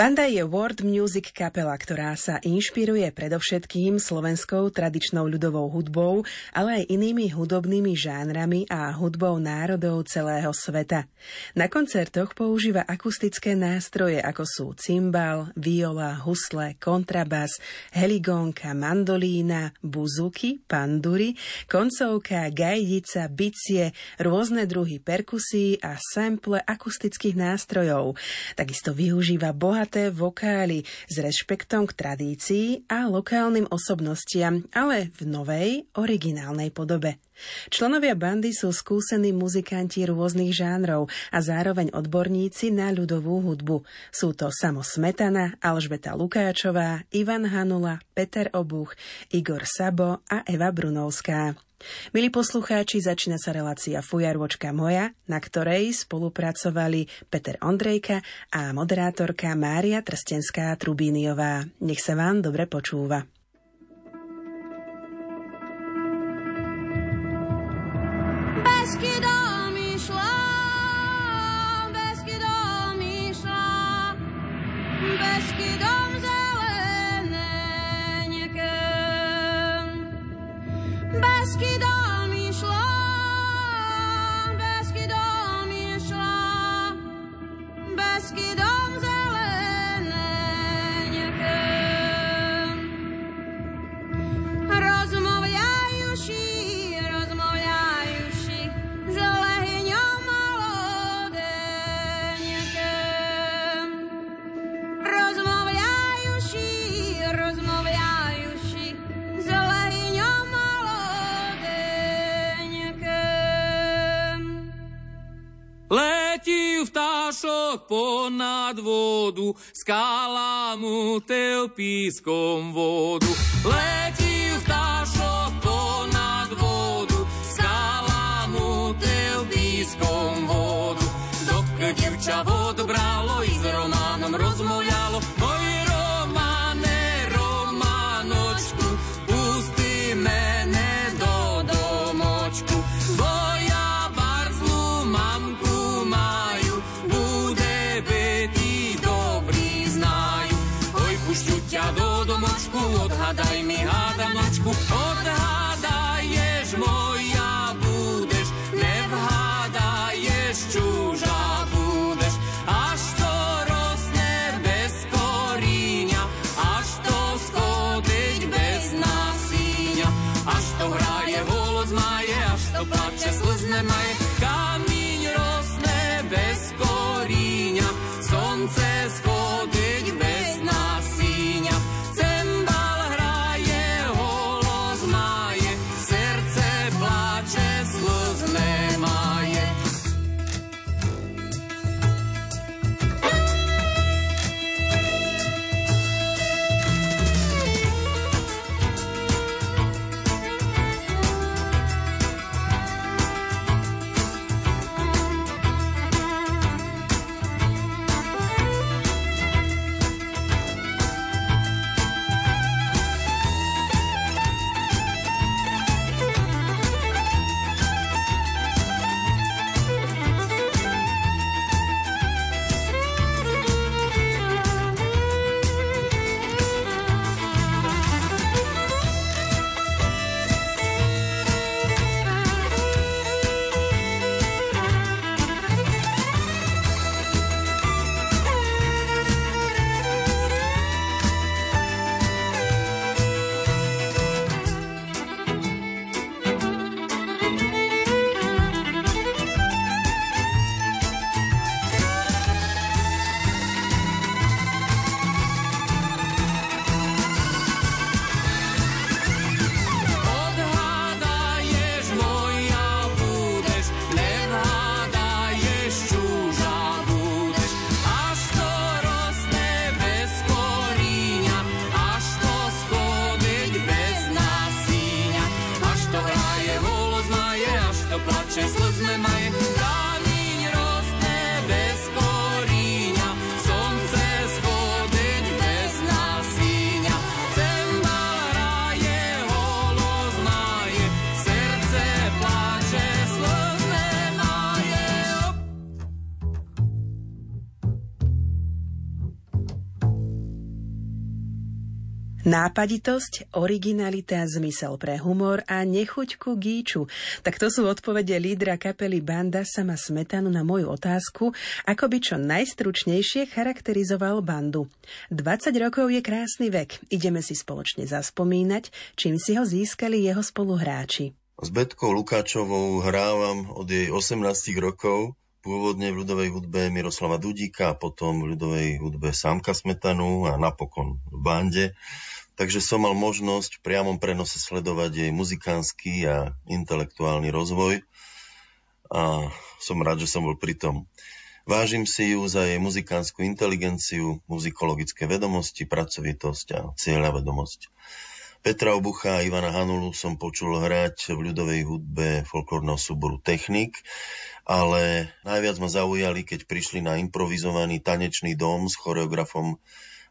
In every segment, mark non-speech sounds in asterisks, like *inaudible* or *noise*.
Banda je world music kapela, ktorá sa inšpiruje predovšetkým slovenskou tradičnou ľudovou hudbou, ale aj inými hudobnými žánrami a hudbou národov celého sveta. Na koncertoch používa akustické nástroje, ako sú cymbal, viola, husle, kontrabas, heligónka, mandolína, buzuky, pandury, koncovka, gajdica, bicie, rôzne druhy perkusí a sample akustických nástrojov. Takisto využíva boha bohaté vokály s rešpektom k tradícii a lokálnym osobnostiam, ale v novej, originálnej podobe. Členovia bandy sú skúsení muzikanti rôznych žánrov a zároveň odborníci na ľudovú hudbu. Sú to Samo Smetana, Alžbeta Lukáčová, Ivan Hanula, Peter Obuch, Igor Sabo a Eva Brunovská. Milí poslucháči, začína sa relácia Fujarvočka moja, na ktorej spolupracovali Peter Ondrejka a moderátorka Mária Trstenská Trubíniová. Nech sa vám dobre počúva. Vtášok ponad vodu, skála mu tev pískom vodu. Letí vtášok ponad vodu, skála mu tev pískom vodu. Dok divča vod bralo i s Románom rozmojalo, por conta Nápaditosť, originalita, zmysel pre humor a nechuť ku gíču. Tak to sú odpovede lídra kapely Banda Sama Smetanu na moju otázku, ako by čo najstručnejšie charakterizoval bandu. 20 rokov je krásny vek, ideme si spoločne zaspomínať, čím si ho získali jeho spoluhráči. S Betkou Lukáčovou hrávam od jej 18 rokov, pôvodne v ľudovej hudbe Miroslava Dudíka, potom v ľudovej hudbe Samka Smetanu a napokon v bande. Takže som mal možnosť v priamom prenose sledovať jej muzikánsky a intelektuálny rozvoj a som rád, že som bol pri tom. Vážim si ju za jej muzikánsku inteligenciu, muzikologické vedomosti, pracovitosť a cieľa vedomosť. Petra Obucha a Ivana Hanulu som počul hrať v ľudovej hudbe folklórneho súboru Technik, ale najviac ma zaujali, keď prišli na improvizovaný tanečný dom s choreografom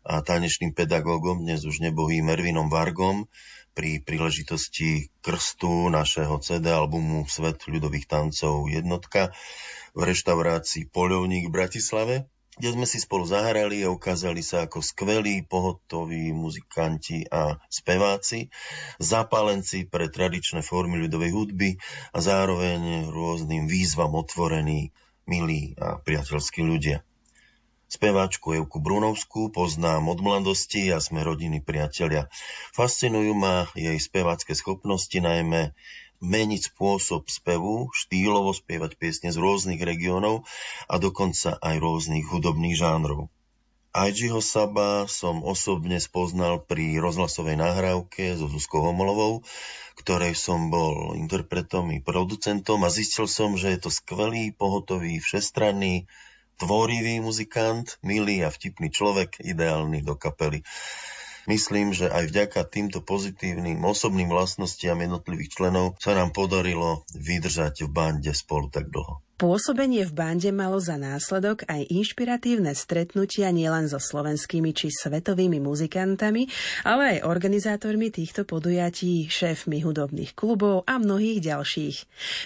a tanečným pedagógom, dnes už nebohým Ervinom Vargom, pri príležitosti krstu našeho CD albumu Svet ľudových tancov jednotka v reštaurácii Poľovník v Bratislave kde sme si spolu zahrali a ukázali sa ako skvelí, pohotoví muzikanti a speváci, zapálenci pre tradičné formy ľudovej hudby a zároveň rôznym výzvam otvorení, milí a priateľskí ľudia. Speváčku Evku Brunovskú poznám od mladosti a sme rodiny priatelia. Fascinujú ma jej spevácké schopnosti, najmä meniť spôsob spevu, štýlovo spievať piesne z rôznych regiónov a dokonca aj rôznych hudobných žánrov. Ajžiho Saba som osobne spoznal pri rozhlasovej nahrávke so Zuzkou Homolovou, ktorej som bol interpretom i producentom a zistil som, že je to skvelý, pohotový, všestranný, tvorivý muzikant, milý a vtipný človek, ideálny do kapely. Myslím, že aj vďaka týmto pozitívnym osobným vlastnostiam jednotlivých členov sa nám podarilo vydržať v bande spolu tak dlho. Pôsobenie v bande malo za následok aj inšpiratívne stretnutia nielen so slovenskými či svetovými muzikantami, ale aj organizátormi týchto podujatí, šéfmi hudobných klubov a mnohých ďalších.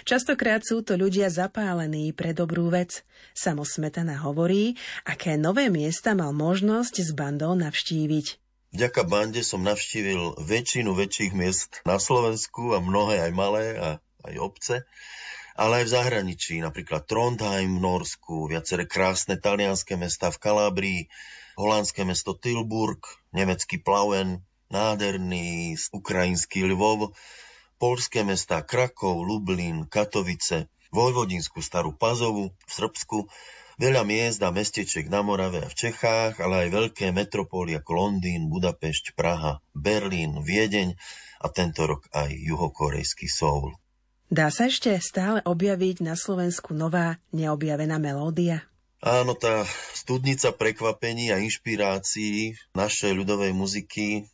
Častokrát sú to ľudia zapálení pre dobrú vec. Samo Smetana hovorí, aké nové miesta mal možnosť s bandou navštíviť. Vďaka bande som navštívil väčšinu väčších miest na Slovensku a mnohé aj malé a aj obce, ale aj v zahraničí, napríklad Trondheim v Norsku, viaceré krásne talianské mesta v Kalábrii, holandské mesto Tilburg, nemecký Plauen, nádherný ukrajinský Lvov, polské mesta Krakov, Lublin, Katovice, Vojvodinskú starú Pazovu v Srbsku Veľa miest a mestečiek na Morave a v Čechách, ale aj veľké metropóly ako Londýn, Budapešť, Praha, Berlín, Viedeň a tento rok aj juhokorejský Soul. Dá sa ešte stále objaviť na Slovensku nová neobjavená melódia? Áno, tá studnica prekvapení a inšpirácií našej ľudovej muziky,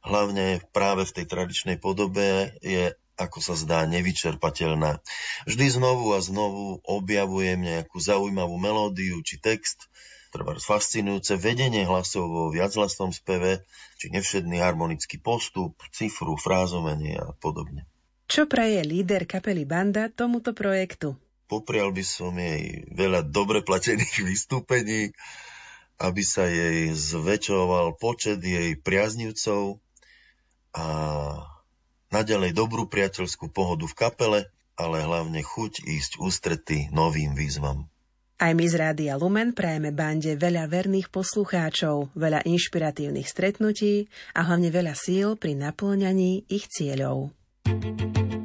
hlavne práve v tej tradičnej podobe, je ako sa zdá, nevyčerpateľná. Vždy znovu a znovu objavujem nejakú zaujímavú melódiu či text, treba fascinujúce vedenie hlasov vo viachlasnom speve, či nevšedný harmonický postup, cifru, frázovanie a podobne. Čo praje líder kapely Banda tomuto projektu? Poprial by som jej veľa dobre platených *laughs* vystúpení, aby sa jej zväčšoval počet jej priaznivcov a naďalej dobrú priateľskú pohodu v kapele, ale hlavne chuť ísť ústrety novým výzvam. Aj my z Rádia Lumen prajeme bande veľa verných poslucháčov, veľa inšpiratívnych stretnutí a hlavne veľa síl pri naplňaní ich cieľov. ピピ。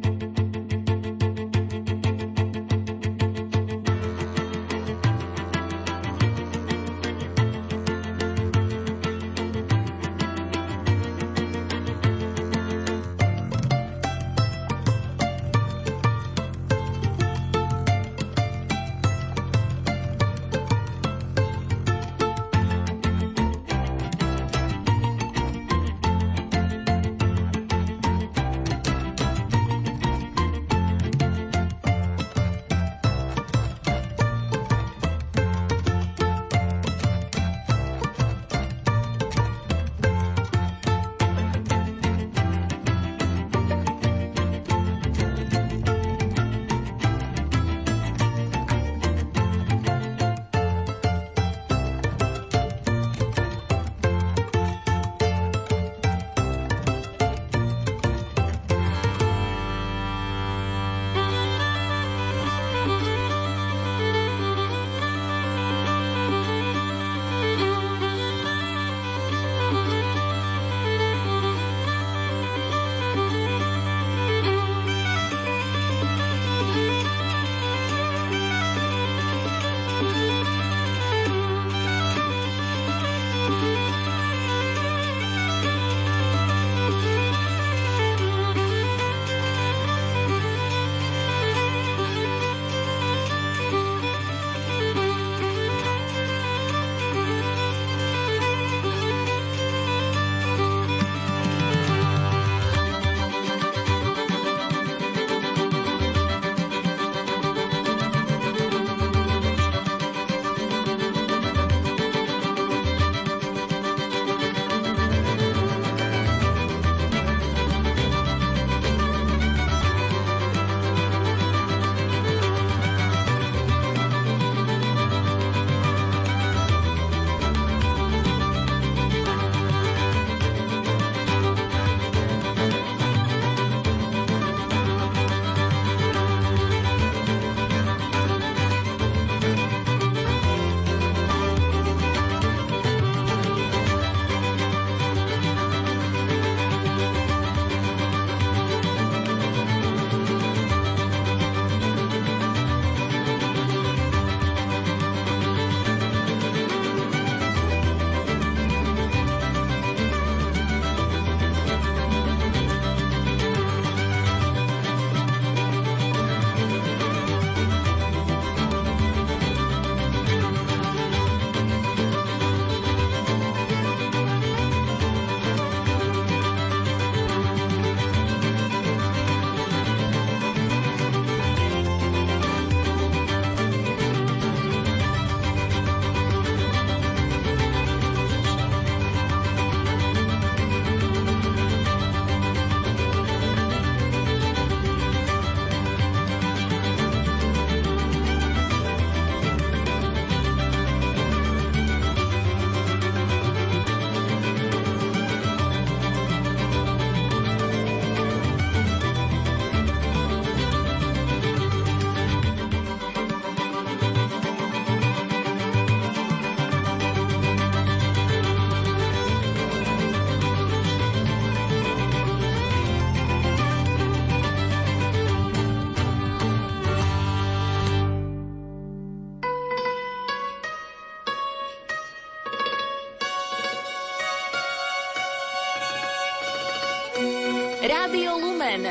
Rádio Lumen.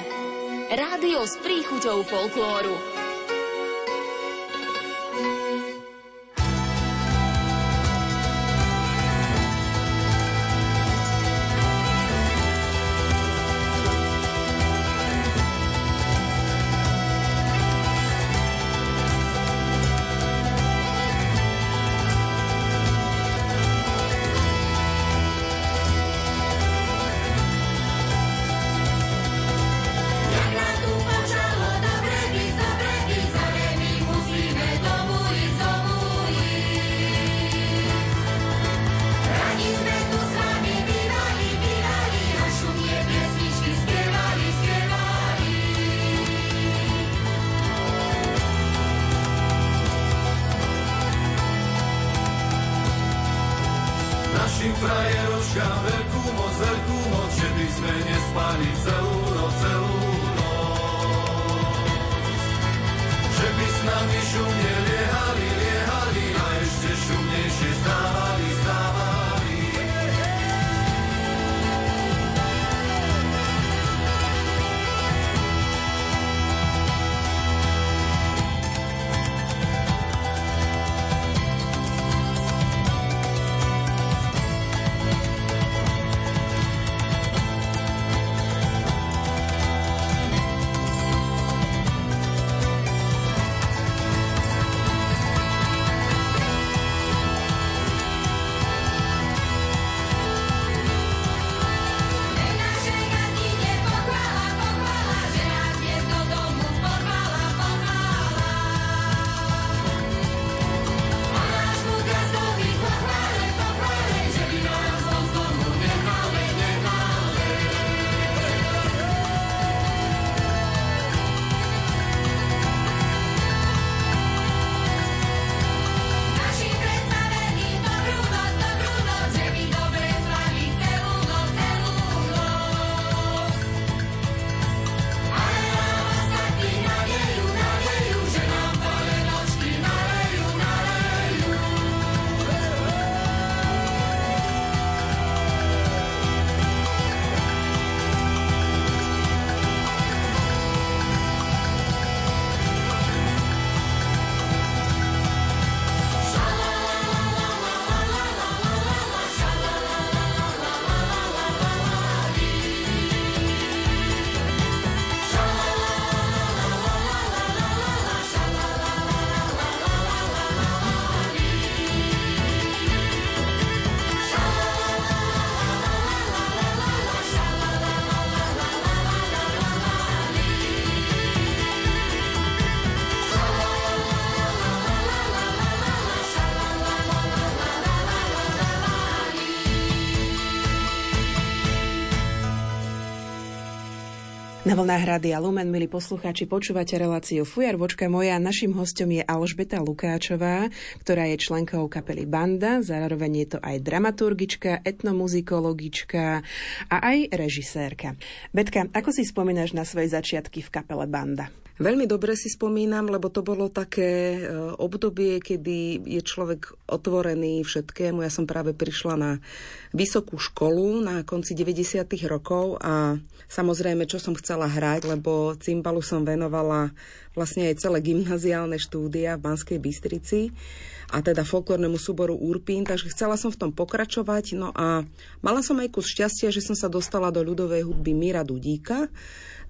Rádio s príchuťou folklóru. Na vlnách a Lumen, milí poslucháči, počúvate reláciu Fujar Vočka moja. Našim hostom je Alžbeta Lukáčová, ktorá je členkou kapely Banda, zároveň je to aj dramaturgička, etnomuzikologička a aj režisérka. Betka, ako si spomínaš na svoje začiatky v kapele Banda? Veľmi dobre si spomínam, lebo to bolo také e, obdobie, kedy je človek otvorený všetkému. Ja som práve prišla na vysokú školu na konci 90. rokov a samozrejme, čo som chcela hrať, lebo cymbalu som venovala vlastne aj celé gymnaziálne štúdia v Banskej Bystrici a teda folklórnemu súboru Urpín, takže chcela som v tom pokračovať. No a mala som aj kus šťastia, že som sa dostala do ľudovej hudby Mira Dudíka,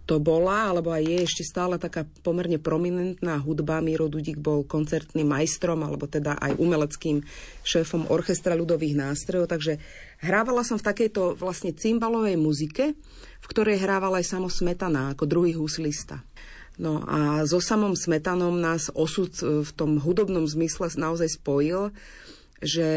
to bola, alebo aj je ešte stále taká pomerne prominentná hudba. Miro Dudík bol koncertným majstrom, alebo teda aj umeleckým šéfom orchestra ľudových nástrojov, takže hrávala som v takejto vlastne cymbalovej muzike, v ktorej hrával aj samo Smetana ako druhý huslista. No a so samom Smetanom nás osud v tom hudobnom zmysle naozaj spojil že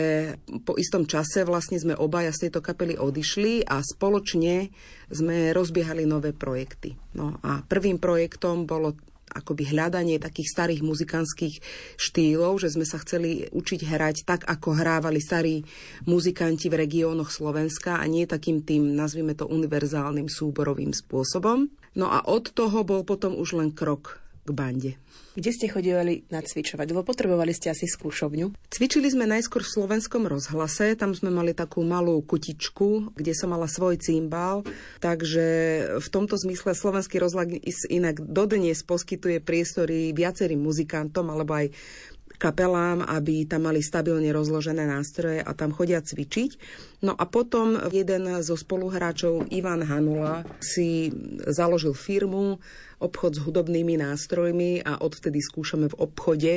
po istom čase vlastne sme obaja z tejto kapely odišli a spoločne sme rozbiehali nové projekty. No a prvým projektom bolo akoby hľadanie takých starých muzikantských štýlov, že sme sa chceli učiť hrať tak, ako hrávali starí muzikanti v regiónoch Slovenska a nie takým tým, nazvime to, univerzálnym súborovým spôsobom. No a od toho bol potom už len krok k bande. Kde ste chodili nacvičovať? Lebo potrebovali ste asi skúšovňu. Cvičili sme najskôr v slovenskom rozhlase, tam sme mali takú malú kutičku, kde som mala svoj cymbal, takže v tomto zmysle slovenský rozhlas inak dodnes poskytuje priestory viacerým muzikantom alebo aj kapelám, aby tam mali stabilne rozložené nástroje a tam chodia cvičiť. No a potom jeden zo spoluhráčov, Ivan Hanula, si založil firmu, obchod s hudobnými nástrojmi a odvtedy skúšame v obchode,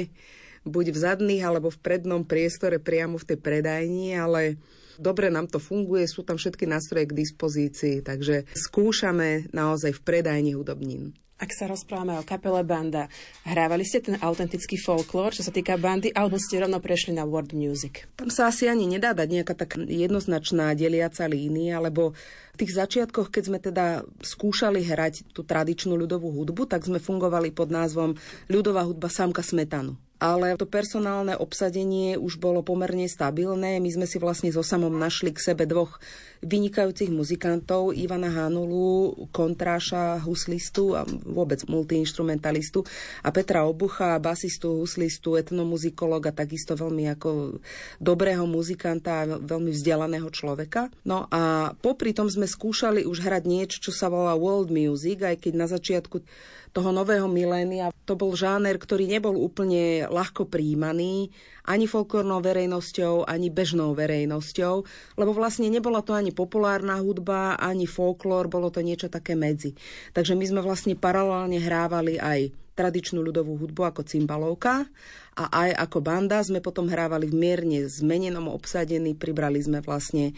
buď v zadných alebo v prednom priestore priamo v tej predajni, ale dobre nám to funguje, sú tam všetky nástroje k dispozícii, takže skúšame naozaj v predajni hudobnín. Ak sa rozprávame o kapele Banda, hrávali ste ten autentický folklór, čo sa týka bandy, alebo ste rovno prešli na world music? Tam sa asi ani nedá dať nejaká tak jednoznačná deliaca línia, lebo v tých začiatkoch, keď sme teda skúšali hrať tú tradičnú ľudovú hudbu, tak sme fungovali pod názvom ľudová hudba Samka Smetanu ale to personálne obsadenie už bolo pomerne stabilné. My sme si vlastne so samom našli k sebe dvoch vynikajúcich muzikantov, Ivana Hanulu, kontráša, huslistu a vôbec multiinstrumentalistu a Petra Obucha, basistu, huslistu, etnomuzikologa, takisto veľmi ako dobrého muzikanta a veľmi vzdelaného človeka. No a popri tom sme skúšali už hrať niečo, čo sa volá world music, aj keď na začiatku toho nového milénia. To bol žáner, ktorý nebol úplne ľahko príjmaný ani folklórnou verejnosťou, ani bežnou verejnosťou, lebo vlastne nebola to ani populárna hudba, ani folklór, bolo to niečo také medzi. Takže my sme vlastne paralelne hrávali aj tradičnú ľudovú hudbu ako cymbalovka a aj ako banda sme potom hrávali v mierne zmenenom obsadení, pribrali sme vlastne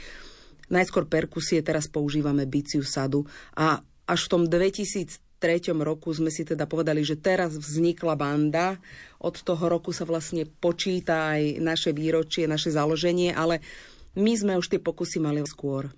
najskôr perkusie, teraz používame biciu sadu a až v tom 2000 2003 roku sme si teda povedali, že teraz vznikla banda. Od toho roku sa vlastne počíta aj naše výročie, naše založenie, ale my sme už tie pokusy mali skôr.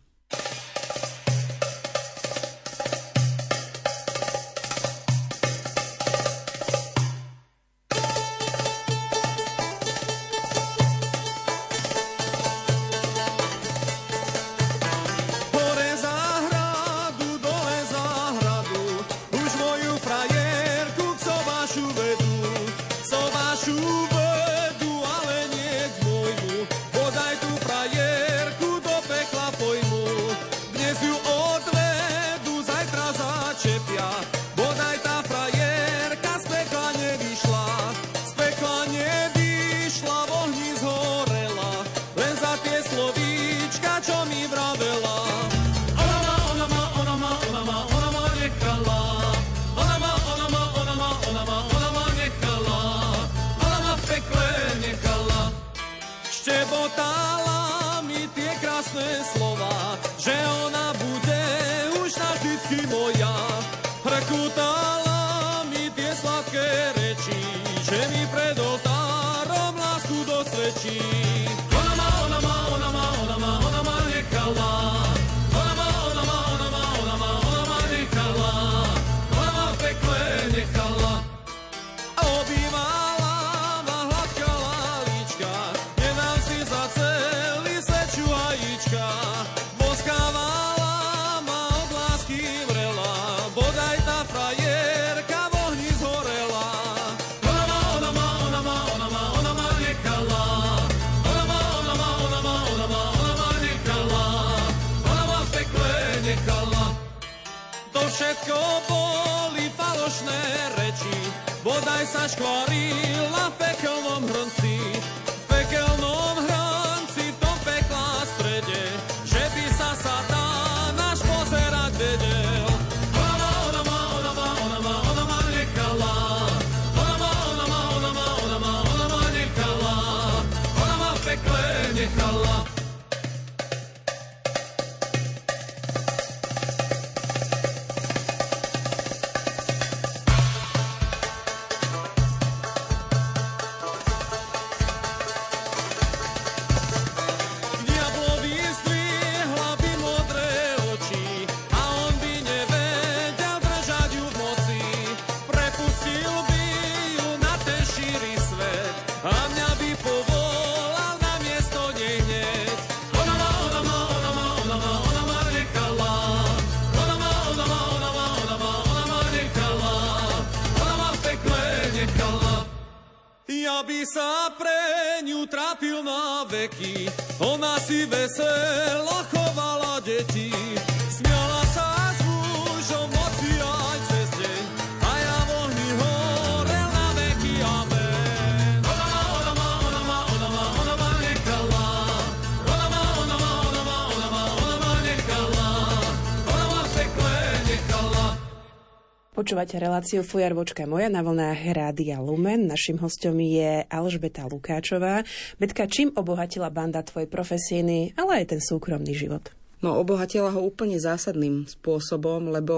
Počúvate reláciu Fujarvočka moja na vlnách Rádia Lumen. Našim hostom je Alžbeta Lukáčová. Betka, čím obohatila banda tvoj profesijný, ale aj ten súkromný život? No, obohatila ho úplne zásadným spôsobom, lebo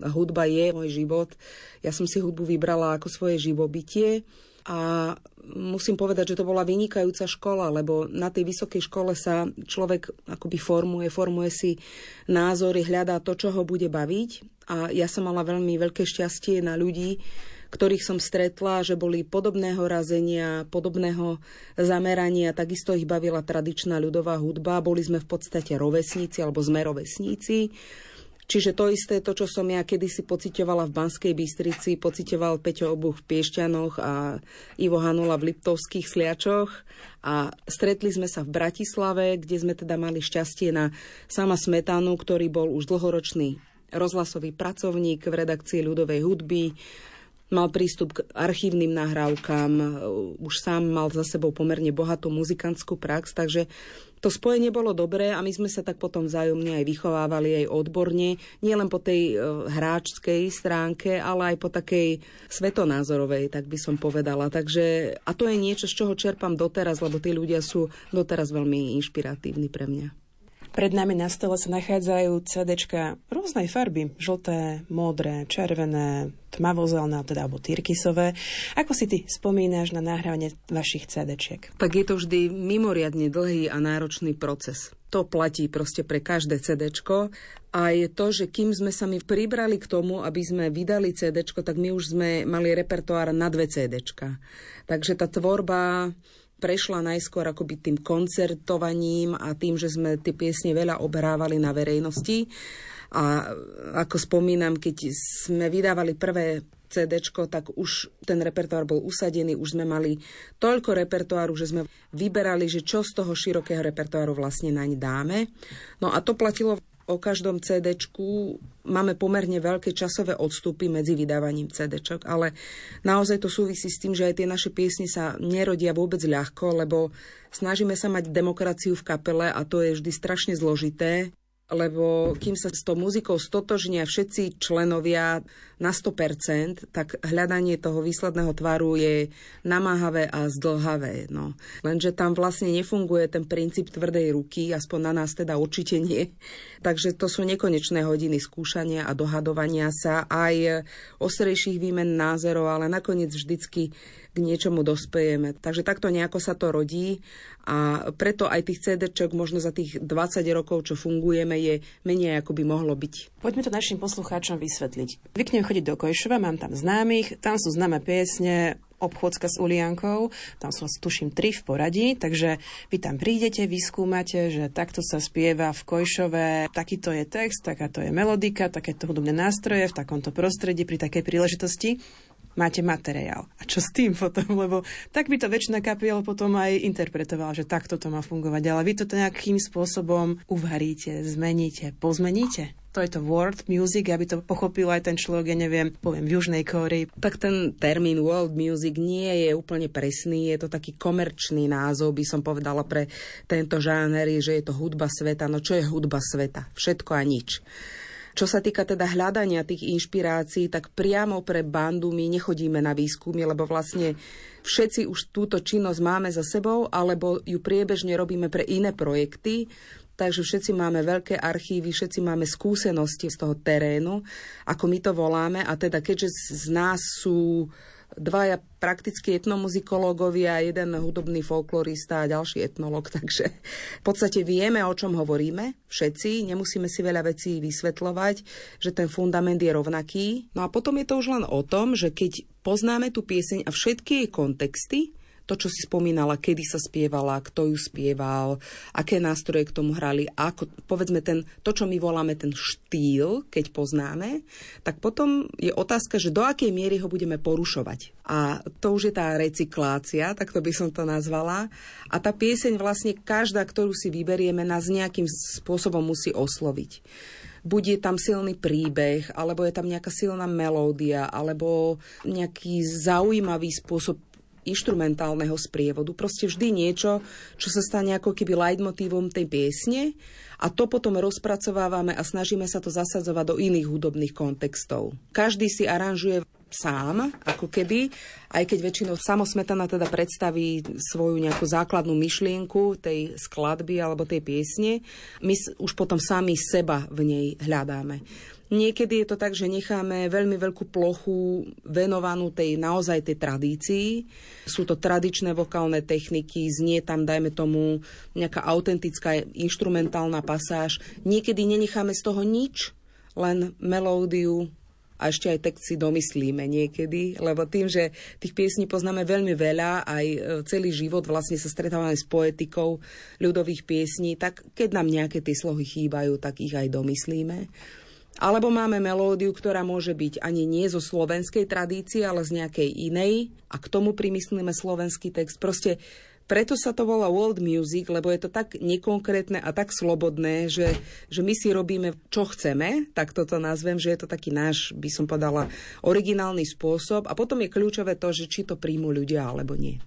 hudba je môj život. Ja som si hudbu vybrala ako svoje živobytie a musím povedať, že to bola vynikajúca škola, lebo na tej vysokej škole sa človek akoby formuje, formuje si názory, hľadá to, čo ho bude baviť. A ja som mala veľmi veľké šťastie na ľudí, ktorých som stretla, že boli podobného razenia, podobného zamerania, takisto ich bavila tradičná ľudová hudba, boli sme v podstate rovesníci alebo sme rovesníci. Čiže to isté, to, čo som ja kedysi pocitovala v Banskej Bystrici, pocitoval Peťo Obuch v Piešťanoch a Ivo Hanula v Liptovských Sliačoch. A stretli sme sa v Bratislave, kde sme teda mali šťastie na sama Smetanu, ktorý bol už dlhoročný rozhlasový pracovník v redakcii ľudovej hudby, mal prístup k archívnym nahrávkam, už sám mal za sebou pomerne bohatú muzikantskú prax, takže to spojenie bolo dobré a my sme sa tak potom vzájomne aj vychovávali aj odborne, nielen po tej e, hráčskej stránke, ale aj po takej svetonázorovej, tak by som povedala. Takže, a to je niečo, z čoho čerpám doteraz, lebo tí ľudia sú doteraz veľmi inšpiratívni pre mňa. Pred nami na stole sa nachádzajú CDčka rôznej farby. Žlté, modré, červené, tmavozelené, teda alebo tyrkisové. Ako si ty spomínaš na nahrávanie vašich CDčiek? Tak je to vždy mimoriadne dlhý a náročný proces. To platí proste pre každé CDčko. A je to, že kým sme sa my pribrali k tomu, aby sme vydali CDčko, tak my už sme mali repertoár na dve CDčka. Takže tá tvorba prešla najskôr akoby tým koncertovaním a tým, že sme tie piesne veľa obrávali na verejnosti. A ako spomínam, keď sme vydávali prvé CD, tak už ten repertoár bol usadený, už sme mali toľko repertoáru, že sme vyberali, že čo z toho širokého repertoáru vlastne naň dáme. No a to platilo o každom CD máme pomerne veľké časové odstupy medzi vydávaním CD, ale naozaj to súvisí s tým, že aj tie naše piesne sa nerodia vôbec ľahko, lebo snažíme sa mať demokraciu v kapele a to je vždy strašne zložité lebo kým sa s tou muzikou stotožnia všetci členovia na 100%, tak hľadanie toho výsledného tvaru je namáhavé a zdlhavé. No. Lenže tam vlastne nefunguje ten princíp tvrdej ruky, aspoň na nás teda určite nie. Takže to sú nekonečné hodiny skúšania a dohadovania sa, aj ostrejších výmen názorov, ale nakoniec vždycky k niečomu dospejeme. Takže takto nejako sa to rodí a preto aj tých CD možno za tých 20 rokov, čo fungujeme, je menej ako by mohlo byť. Poďme to našim poslucháčom vysvetliť. Vyknem chodiť do Kojšova, mám tam známych, tam sú známe piesne, obchodska s Uliankou, tam sú tuším tri v poradí, takže vy tam prídete, vyskúmate, že takto sa spieva v Kojšove, takýto je text, takáto je melodika, takéto hudobné nástroje v takomto prostredí pri takej príležitosti máte materiál. A čo s tým potom? *laughs* Lebo tak by to väčšina kapiel potom aj interpretovala, že takto to má fungovať. Ale vy to nejakým spôsobom uvaríte, zmeníte, pozmeníte? To je to world music, aby to pochopil aj ten človek, ja neviem, poviem, v Južnej Kórii. Tak ten termín world music nie je úplne presný, je to taký komerčný názov, by som povedala pre tento žáner, že je to hudba sveta. No čo je hudba sveta? Všetko a nič. Čo sa týka teda hľadania tých inšpirácií, tak priamo pre bandu my nechodíme na výskumy, lebo vlastne všetci už túto činnosť máme za sebou, alebo ju priebežne robíme pre iné projekty. Takže všetci máme veľké archívy, všetci máme skúsenosti z toho terénu, ako my to voláme. A teda keďže z nás sú dvaja prakticky etnomuzikológovia, jeden hudobný folklorista a ďalší etnolog, *laughs* takže v podstate vieme, o čom hovoríme, všetci, nemusíme si veľa vecí vysvetľovať, že ten fundament je rovnaký. No a potom je to už len o tom, že keď poznáme tú pieseň a všetky jej kontexty, to, čo si spomínala, kedy sa spievala, kto ju spieval, aké nástroje k tomu hrali, ako, povedzme ten, to, čo my voláme ten štýl, keď poznáme, tak potom je otázka, že do akej miery ho budeme porušovať. A to už je tá recyklácia, tak to by som to nazvala. A tá pieseň vlastne každá, ktorú si vyberieme, nás nejakým spôsobom musí osloviť buď je tam silný príbeh, alebo je tam nejaká silná melódia, alebo nejaký zaujímavý spôsob inštrumentálneho sprievodu. Proste vždy niečo, čo sa stane ako keby leitmotívom tej piesne a to potom rozpracovávame a snažíme sa to zasadzovať do iných hudobných kontextov. Každý si aranžuje sám, ako keby, aj keď väčšinou samosmetana teda predstaví svoju nejakú základnú myšlienku tej skladby alebo tej piesne, my už potom sami seba v nej hľadáme. Niekedy je to tak, že necháme veľmi veľkú plochu venovanú tej naozaj tej tradícii. Sú to tradičné vokálne techniky, znie tam, dajme tomu, nejaká autentická instrumentálna pasáž. Niekedy nenecháme z toho nič, len melódiu a ešte aj text si domyslíme niekedy, lebo tým, že tých piesní poznáme veľmi veľa, aj e, celý život vlastne sa stretávame s poetikou ľudových piesní, tak keď nám nejaké tie slohy chýbajú, tak ich aj domyslíme. Alebo máme melódiu, ktorá môže byť ani nie zo slovenskej tradície, ale z nejakej inej a k tomu primyslíme slovenský text. Proste preto sa to volá world music, lebo je to tak nekonkrétne a tak slobodné, že, že my si robíme, čo chceme, tak toto nazvem, že je to taký náš, by som povedala, originálny spôsob a potom je kľúčové to, že či to príjmu ľudia alebo nie.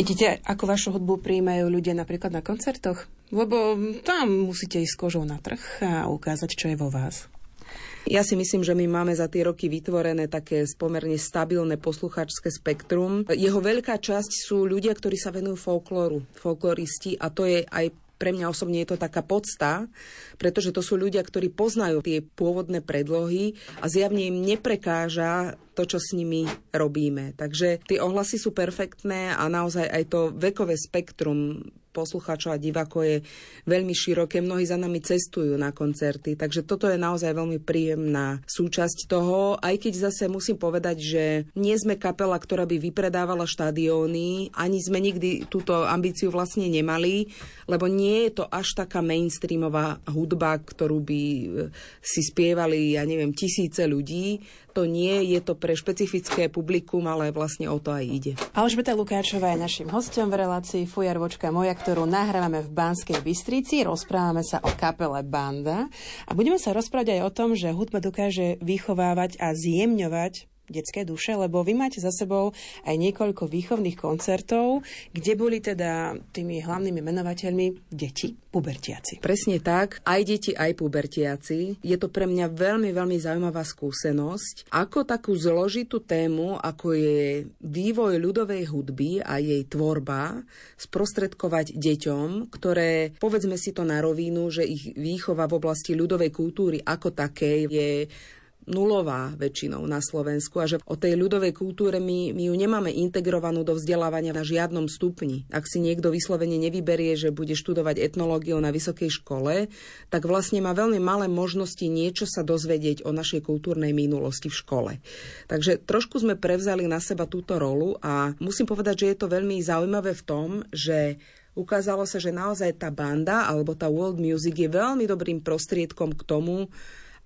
Vidíte, ako vašu hudbu prijímajú ľudia napríklad na koncertoch? Lebo tam musíte ísť kožou na trh a ukázať, čo je vo vás. Ja si myslím, že my máme za tie roky vytvorené také pomerne stabilné posluchačské spektrum. Jeho veľká časť sú ľudia, ktorí sa venujú folklóru, folkloristi a to je aj pre mňa osobne je to taká podsta, pretože to sú ľudia, ktorí poznajú tie pôvodné predlohy a zjavne im neprekáža to, čo s nimi robíme. Takže tie ohlasy sú perfektné a naozaj aj to vekové spektrum poslucháčov a divákov je veľmi široké. Mnohí za nami cestujú na koncerty, takže toto je naozaj veľmi príjemná súčasť toho, aj keď zase musím povedať, že nie sme kapela, ktorá by vypredávala štadióny, ani sme nikdy túto ambíciu vlastne nemali, lebo nie je to až taká mainstreamová hudba, ktorú by e, si spievali, ja neviem, tisíce ľudí to nie, je to pre špecifické publikum, ale vlastne o to aj ide. Alžbeta Lukáčová je našim hostom v relácii Fujar Vočka moja, ktorú nahrávame v Banskej Bystrici. Rozprávame sa o kapele Banda a budeme sa rozprávať aj o tom, že hudba dokáže vychovávať a zjemňovať detské duše, lebo vy máte za sebou aj niekoľko výchovných koncertov, kde boli teda tými hlavnými menovateľmi deti, pubertiaci. Presne tak, aj deti, aj pubertiaci. Je to pre mňa veľmi, veľmi zaujímavá skúsenosť, ako takú zložitú tému, ako je vývoj ľudovej hudby a jej tvorba, sprostredkovať deťom, ktoré, povedzme si to na rovinu, že ich výchova v oblasti ľudovej kultúry ako takej je nulová väčšinou na Slovensku a že o tej ľudovej kultúre my, my ju nemáme integrovanú do vzdelávania na žiadnom stupni. Ak si niekto vyslovene nevyberie, že bude študovať etnológiu na vysokej škole, tak vlastne má veľmi malé možnosti niečo sa dozvedieť o našej kultúrnej minulosti v škole. Takže trošku sme prevzali na seba túto rolu a musím povedať, že je to veľmi zaujímavé v tom, že ukázalo sa, že naozaj tá banda alebo tá world music je veľmi dobrým prostriedkom k tomu,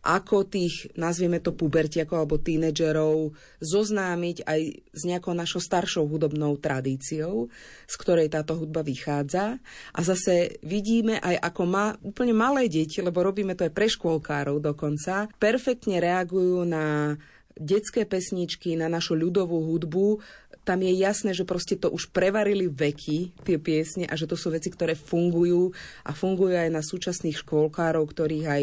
ako tých, nazvieme to pubertiakov alebo tínedžerov, zoznámiť aj s nejakou našou staršou hudobnou tradíciou, z ktorej táto hudba vychádza. A zase vidíme aj ako má úplne malé deti, lebo robíme to aj pre škôlkárov dokonca, perfektne reagujú na detské pesničky, na našu ľudovú hudbu, tam je jasné, že proste to už prevarili veky, tie piesne, a že to sú veci, ktoré fungujú a fungujú aj na súčasných škôlkárov, ktorých aj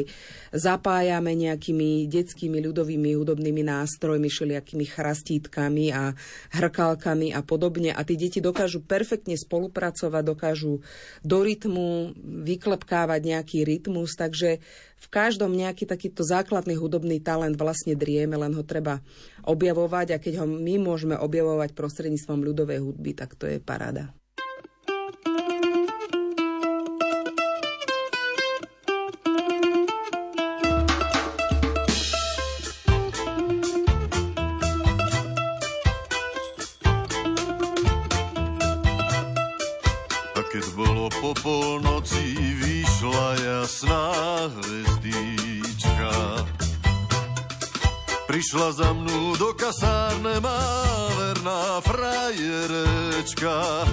zapájame nejakými detskými ľudovými hudobnými nástrojmi, všelijakými chrastítkami a hrkálkami a podobne. A tí deti dokážu perfektne spolupracovať, dokážu do rytmu vyklepkávať nejaký rytmus, takže v každom nejaký takýto základný hudobný talent vlastne drieme, len ho treba objavovať a keď ho my môžeme objavovať prostredníctvom ľudovej hudby, tak to je paráda. Prišla za mnou do kasárne má verná frajerečka.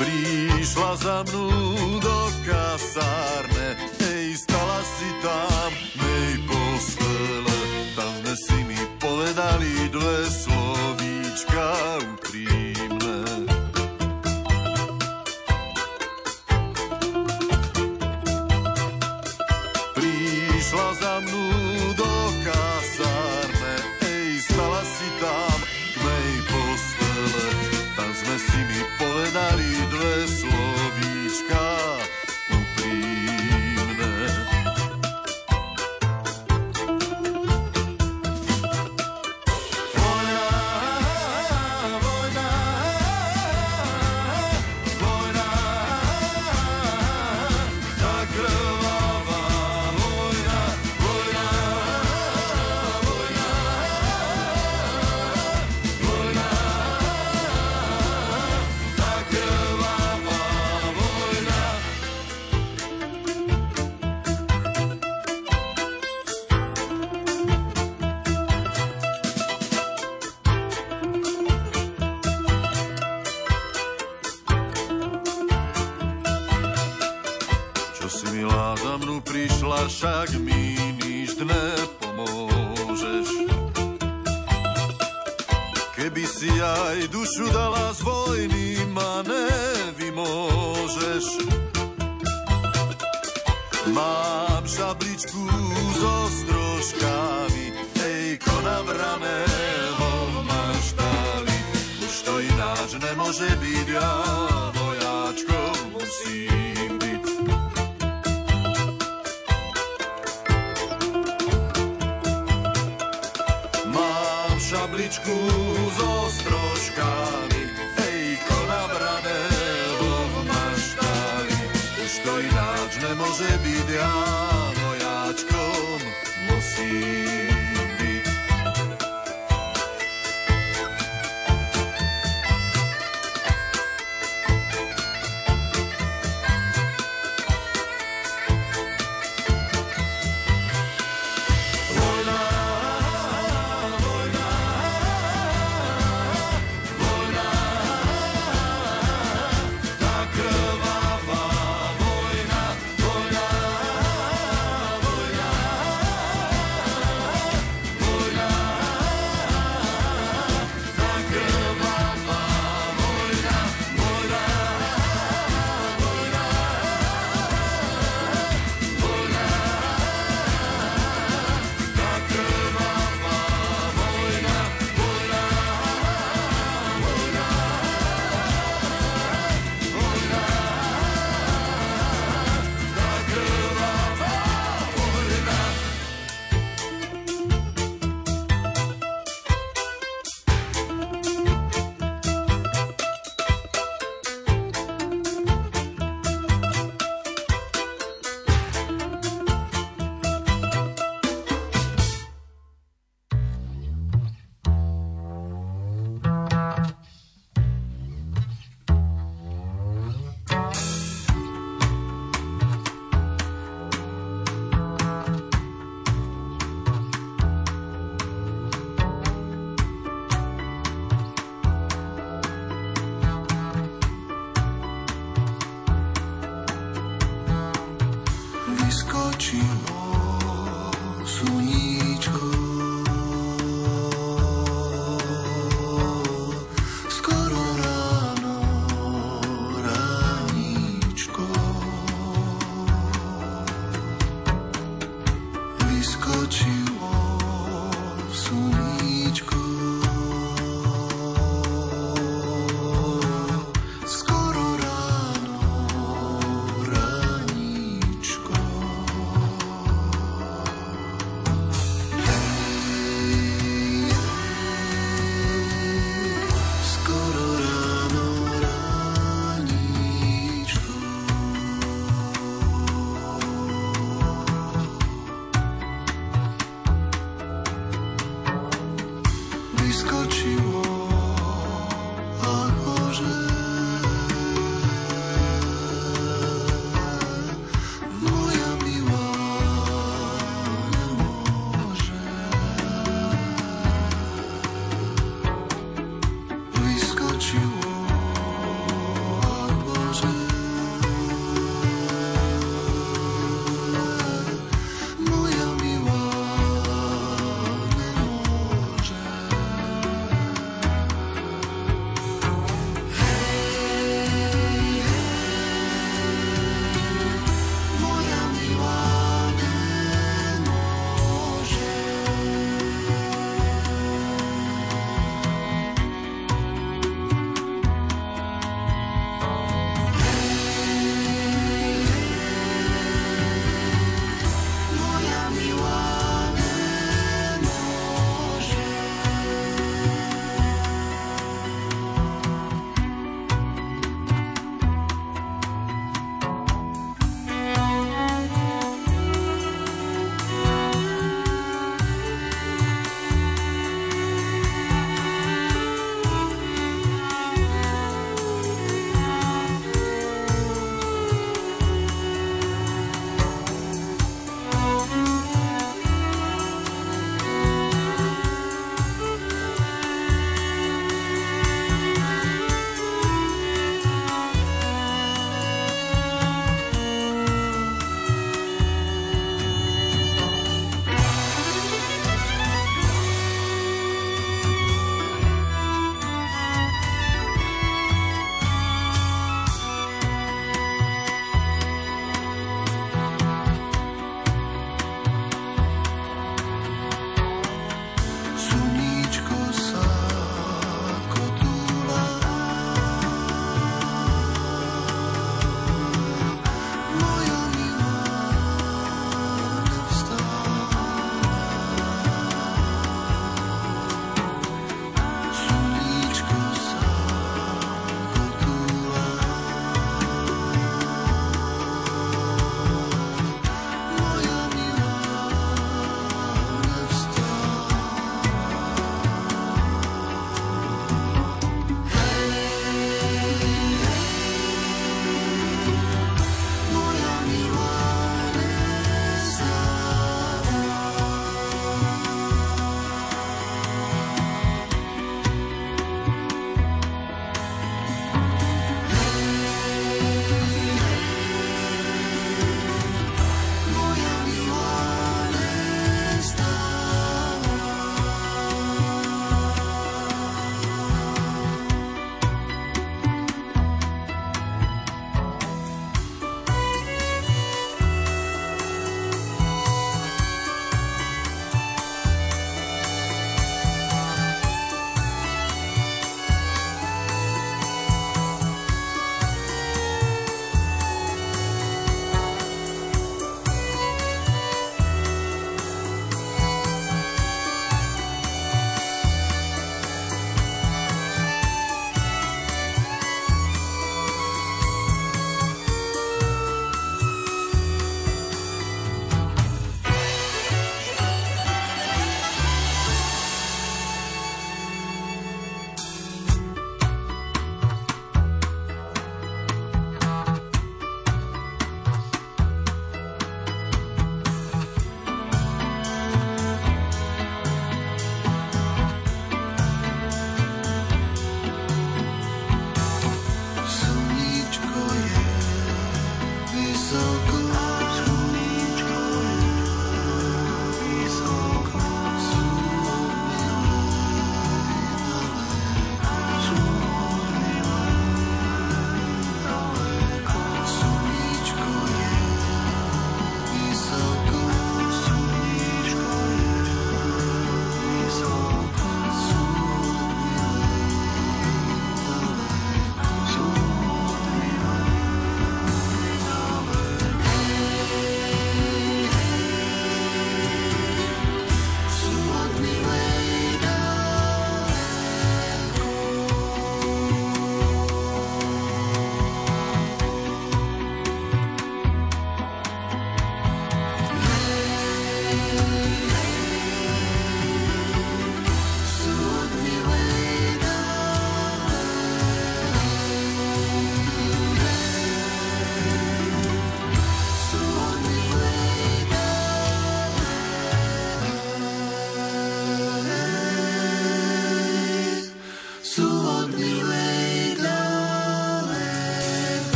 Prišla za mnou do kasárne, hej, stala si tam, nej postele. Tam sme si mi povedali dve slovíčka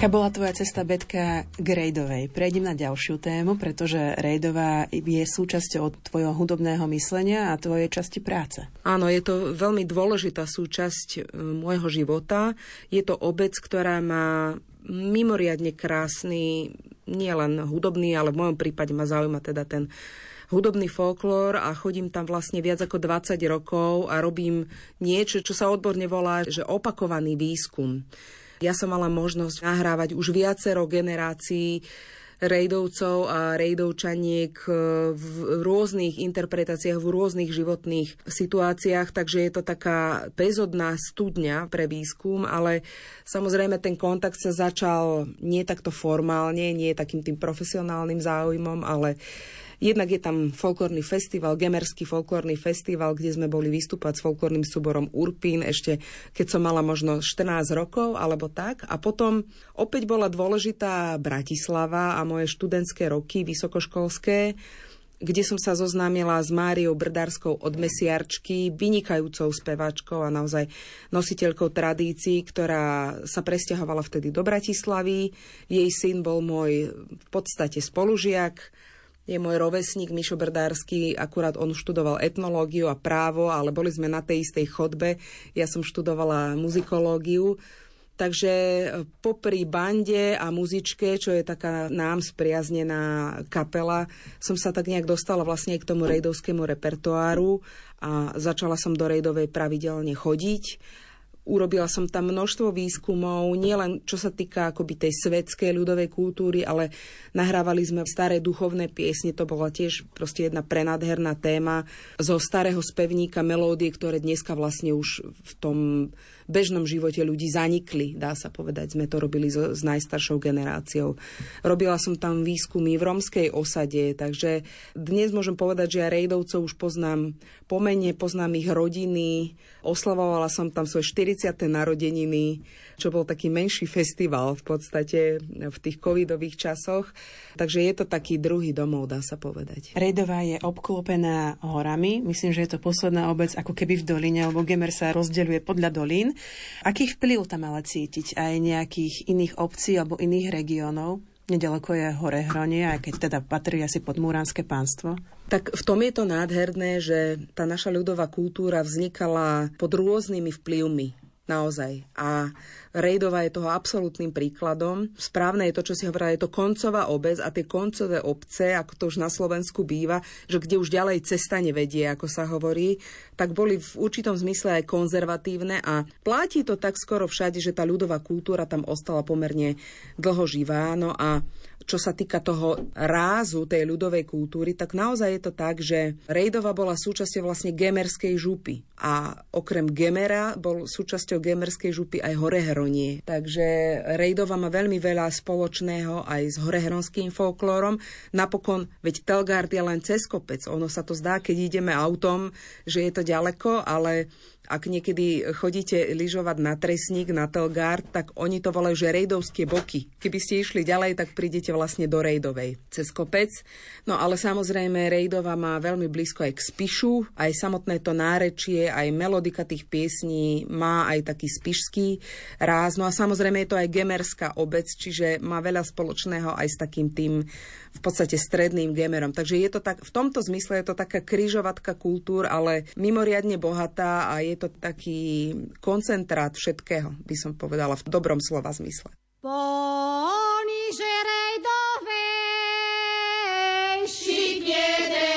Aká bola tvoja cesta, Betka, k Rejdovej? Prejdem na ďalšiu tému, pretože Rejdová je súčasťou tvojho hudobného myslenia a tvojej časti práce. Áno, je to veľmi dôležitá súčasť e, môjho života. Je to obec, ktorá má mimoriadne krásny, nielen hudobný, ale v mojom prípade ma zaujíma teda ten hudobný folklór a chodím tam vlastne viac ako 20 rokov a robím niečo, čo sa odborne volá, že opakovaný výskum. Ja som mala možnosť nahrávať už viacero generácií rejdovcov a rejdovčaniek v rôznych interpretáciách, v rôznych životných situáciách, takže je to taká bezodná studňa pre výskum, ale samozrejme ten kontakt sa začal nie takto formálne, nie takým tým profesionálnym záujmom, ale Jednak je tam folklórny festival, Gemerský folklórny festival, kde sme boli vystúpať s folklórnym súborom Urpín ešte keď som mala možno 14 rokov alebo tak. A potom opäť bola dôležitá Bratislava a moje študentské roky vysokoškolské, kde som sa zoznámila s Máriou Brdárskou od Mesiarčky, vynikajúcou speváčkou a naozaj nositeľkou tradícií, ktorá sa presťahovala vtedy do Bratislavy. Jej syn bol môj v podstate spolužiak je môj rovesník Mišo Brdársky, akurát on študoval etnológiu a právo, ale boli sme na tej istej chodbe. Ja som študovala muzikológiu. Takže e, popri bande a muzičke, čo je taká nám spriaznená kapela, som sa tak nejak dostala vlastne k tomu rejdovskému repertoáru a začala som do rejdovej pravidelne chodiť Urobila som tam množstvo výskumov, nielen čo sa týka akoby tej svetskej ľudovej kultúry, ale nahrávali sme staré duchovné piesne, to bola tiež proste jedna prenádherná téma zo starého spevníka melódie, ktoré dneska vlastne už v tom bežnom živote ľudí zanikli, dá sa povedať. Sme to robili so, s najstaršou generáciou. Robila som tam výskumy v romskej osade, takže dnes môžem povedať, že ja rejdovcov už poznám pomene, poznám ich rodiny, oslavovala som tam svoje 40. narodeniny, čo bol taký menší festival v podstate v tých covidových časoch. Takže je to taký druhý domov, dá sa povedať. Rejdová je obklopená horami. Myslím, že je to posledná obec ako keby v doline, lebo Gemer sa rozdeľuje podľa dolín. Aký vplyv tam ale cítiť aj nejakých iných obcí alebo iných regiónov? Nedaleko je hore Hronie, aj keď teda patrí asi pod Múranské pánstvo. Tak v tom je to nádherné, že tá naša ľudová kultúra vznikala pod rôznymi vplyvmi naozaj. A Rejdova je toho absolútnym príkladom. Správne je to, čo si hovorila, je to koncová obec a tie koncové obce, ako to už na Slovensku býva, že kde už ďalej cesta nevedie, ako sa hovorí, tak boli v určitom zmysle aj konzervatívne a platí to tak skoro všade, že tá ľudová kultúra tam ostala pomerne dlho živá. No a čo sa týka toho rázu tej ľudovej kultúry, tak naozaj je to tak, že Rejdova bola súčasťou vlastne gemerskej župy. A okrem Gemera bol súčasťou gemerskej župy aj Horeheronie. Takže Rejdova má veľmi veľa spoločného aj s horeheronským folklórom. Napokon, veď Telgard je len cez kopec. Ono sa to zdá, keď ideme autom, že je to ďaleko, ale ak niekedy chodíte lyžovať na Tresník, na Telgard, tak oni to volajú, že rejdovské boky. Keby ste išli ďalej, tak prídete vlastne do Rejdovej cez kopec. No ale samozrejme Rejdova má veľmi blízko aj k Spišu, aj samotné to nárečie, aj melodika tých piesní má aj taký spišský ráz. No a samozrejme je to aj gemerská obec, čiže má veľa spoločného aj s takým tým v podstate stredným gemerom. Takže je to tak, v tomto zmysle je to taká kryžovatka kultúr, ale mimoriadne bohatá a je to taký koncentrát všetkého, by som povedala v dobrom slova zmysle. Ponižerej do Tadala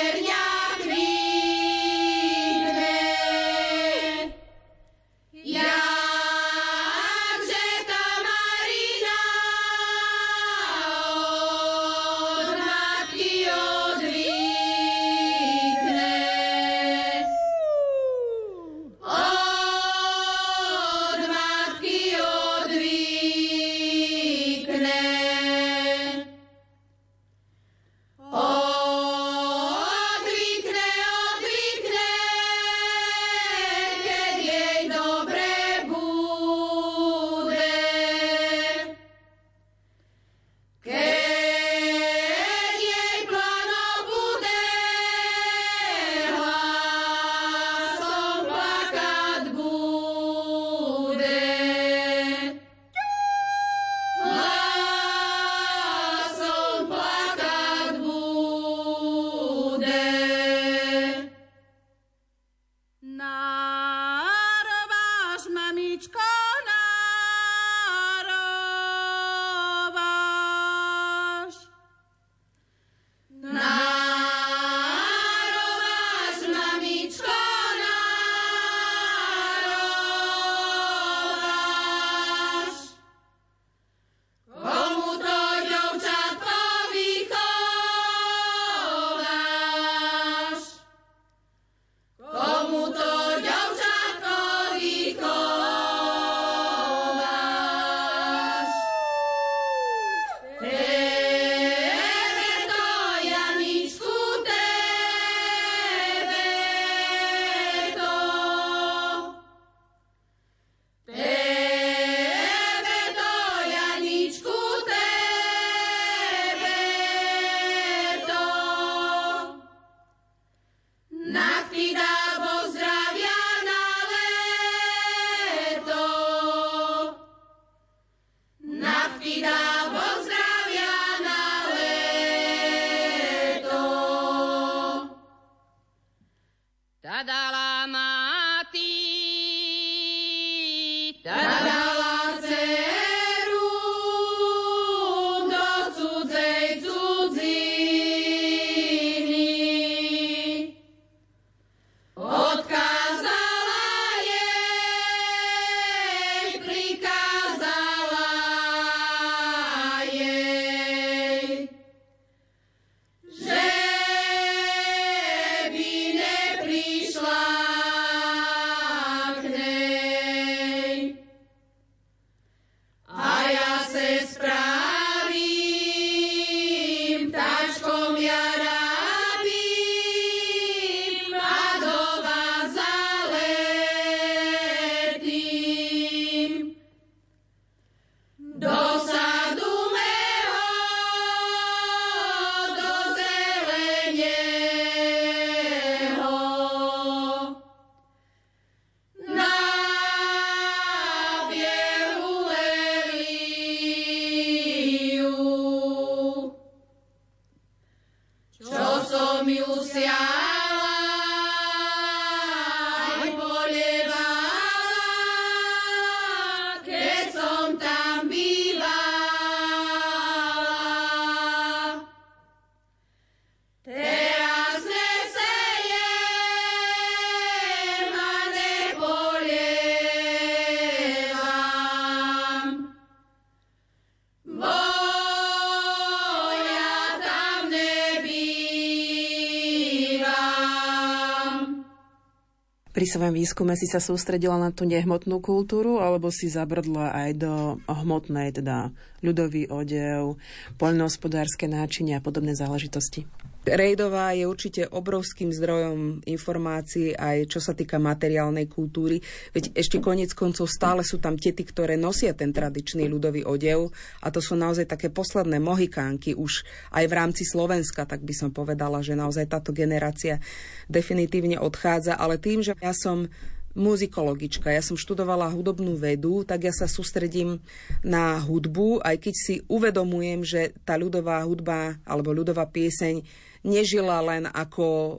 svojom výskume si sa sústredila na tú nehmotnú kultúru, alebo si zabrdla aj do hmotnej, teda ľudový odev, poľnohospodárske náčinia a podobné záležitosti? Rejdová je určite obrovským zdrojom informácií aj čo sa týka materiálnej kultúry. Veď ešte konec koncov stále sú tam tety, ktoré nosia ten tradičný ľudový odev a to sú naozaj také posledné mohikánky už aj v rámci Slovenska, tak by som povedala, že naozaj táto generácia definitívne odchádza, ale tým, že ja som muzikologička, ja som študovala hudobnú vedu, tak ja sa sústredím na hudbu, aj keď si uvedomujem, že tá ľudová hudba alebo ľudová pieseň nežila len ako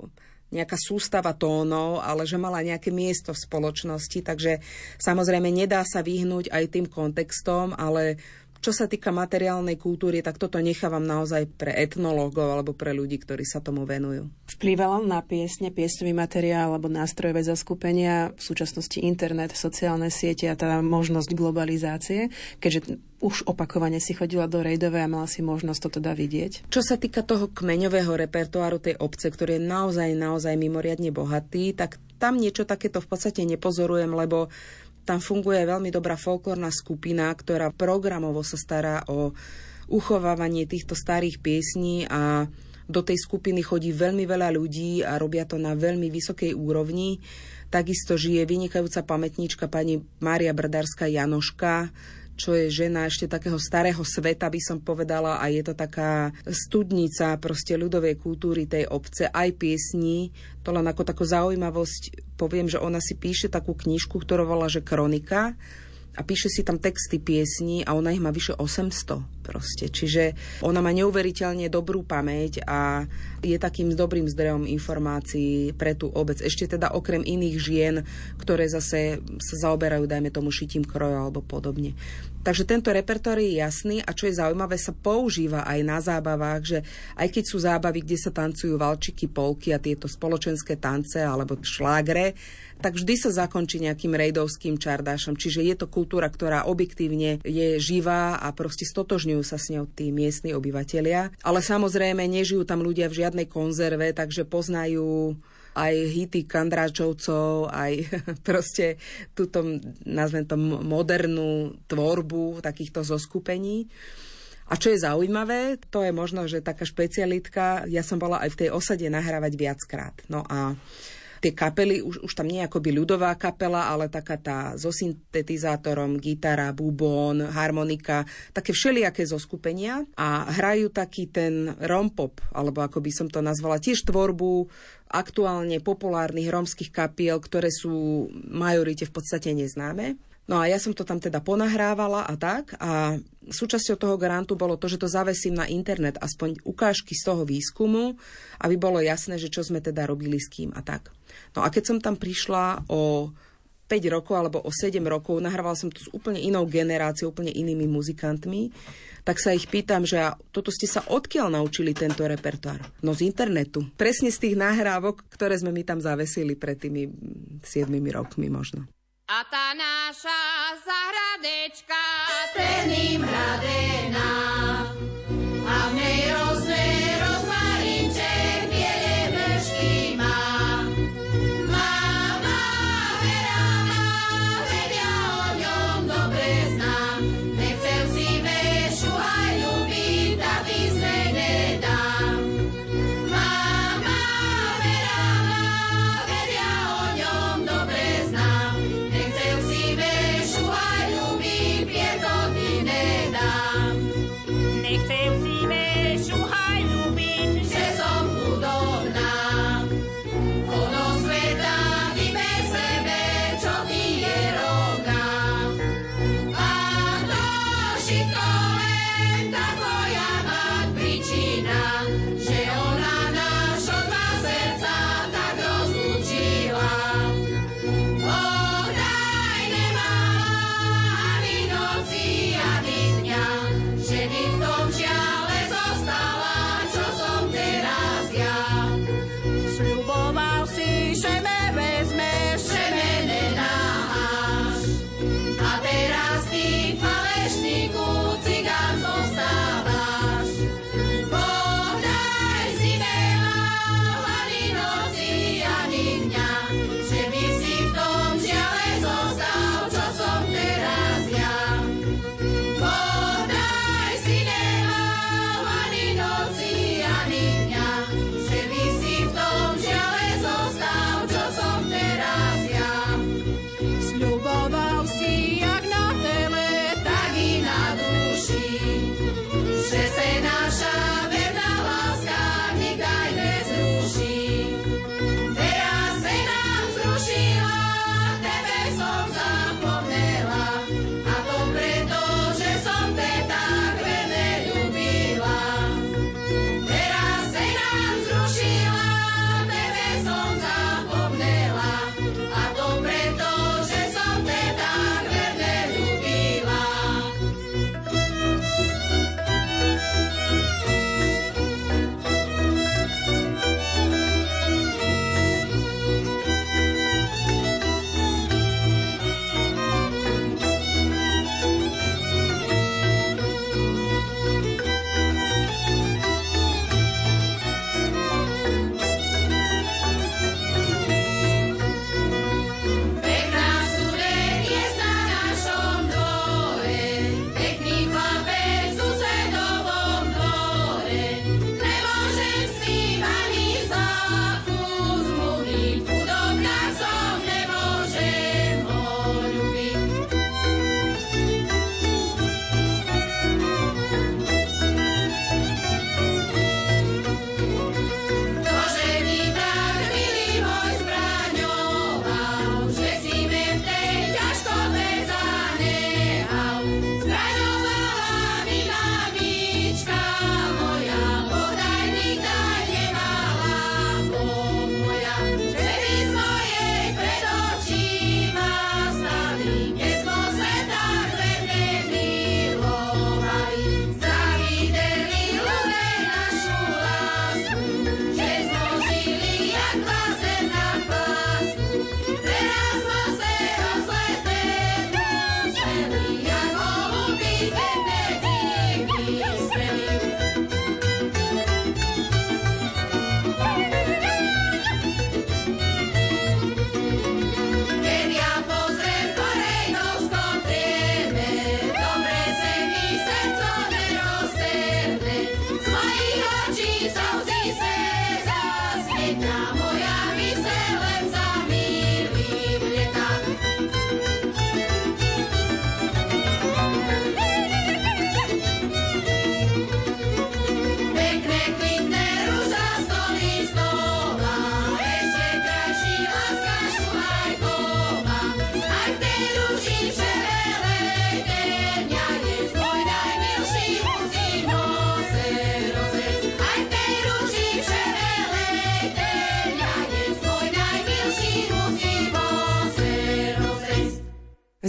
nejaká sústava tónov, ale že mala nejaké miesto v spoločnosti, takže samozrejme nedá sa vyhnúť aj tým kontextom, ale čo sa týka materiálnej kultúry, tak toto nechávam naozaj pre etnológov alebo pre ľudí, ktorí sa tomu venujú. Vplývala na piesne, piesňový materiál alebo nástrojové zaskupenia, v súčasnosti internet, sociálne siete a tá možnosť globalizácie, keďže už opakovane si chodila do rejdové a mala si možnosť to teda vidieť. Čo sa týka toho kmeňového repertoáru tej obce, ktorý je naozaj, naozaj mimoriadne bohatý, tak tam niečo takéto v podstate nepozorujem, lebo tam funguje veľmi dobrá folklórna skupina, ktorá programovo sa stará o uchovávanie týchto starých piesní a do tej skupiny chodí veľmi veľa ľudí a robia to na veľmi vysokej úrovni. Takisto žije vynikajúca pamätníčka pani Mária Brdárska Janoška, čo je žena ešte takého starého sveta, by som povedala, a je to taká studnica proste ľudovej kultúry tej obce, aj piesní. To len ako takú zaujímavosť poviem, že ona si píše takú knižku, ktorú volá, že Kronika a píše si tam texty piesní a ona ich má vyše 800 proste. Čiže ona má neuveriteľne dobrú pamäť a je takým dobrým zdrojom informácií pre tú obec. Ešte teda okrem iných žien, ktoré zase sa zaoberajú, dajme tomu, šitím kroja alebo podobne. Takže tento repertoár je jasný a čo je zaujímavé, sa používa aj na zábavách, že aj keď sú zábavy, kde sa tancujú valčiky, polky a tieto spoločenské tance alebo šlágre, tak vždy sa zakončí nejakým rejdovským čardášom. Čiže je to kultúra, ktorá objektívne je živá a proste stotožňujú sa s ňou tí miestni obyvatelia. Ale samozrejme nežijú tam ľudia v žiadnej konzerve, takže poznajú aj hity kandráčovcov, aj *laughs* proste túto, nazvem to, modernú tvorbu takýchto zoskupení. A čo je zaujímavé, to je možno, že taká špecialitka, ja som bola aj v tej osade nahrávať viackrát. No a tie kapely, už, už tam nie akoby ľudová kapela, ale taká tá so syntetizátorom, gitara, bubon, harmonika, také všelijaké zoskupenia a hrajú taký ten rompop, alebo ako by som to nazvala, tiež tvorbu aktuálne populárnych romských kapiel, ktoré sú majorite v podstate neznáme. No a ja som to tam teda ponahrávala a tak a súčasťou toho grantu bolo to, že to zavesím na internet, aspoň ukážky z toho výskumu, aby bolo jasné, že čo sme teda robili s kým a tak. No a keď som tam prišla o 5 rokov alebo o 7 rokov, nahrávala som to s úplne inou generáciou, úplne inými muzikantmi, tak sa ich pýtam, že toto ste sa odkiaľ naučili tento repertoár? No z internetu. Presne z tých nahrávok, ktoré sme mi tam zavesili pred tými mm, 7 rokmi možno. A tá náša zahradečka pred ním hradená a v nej rozvedená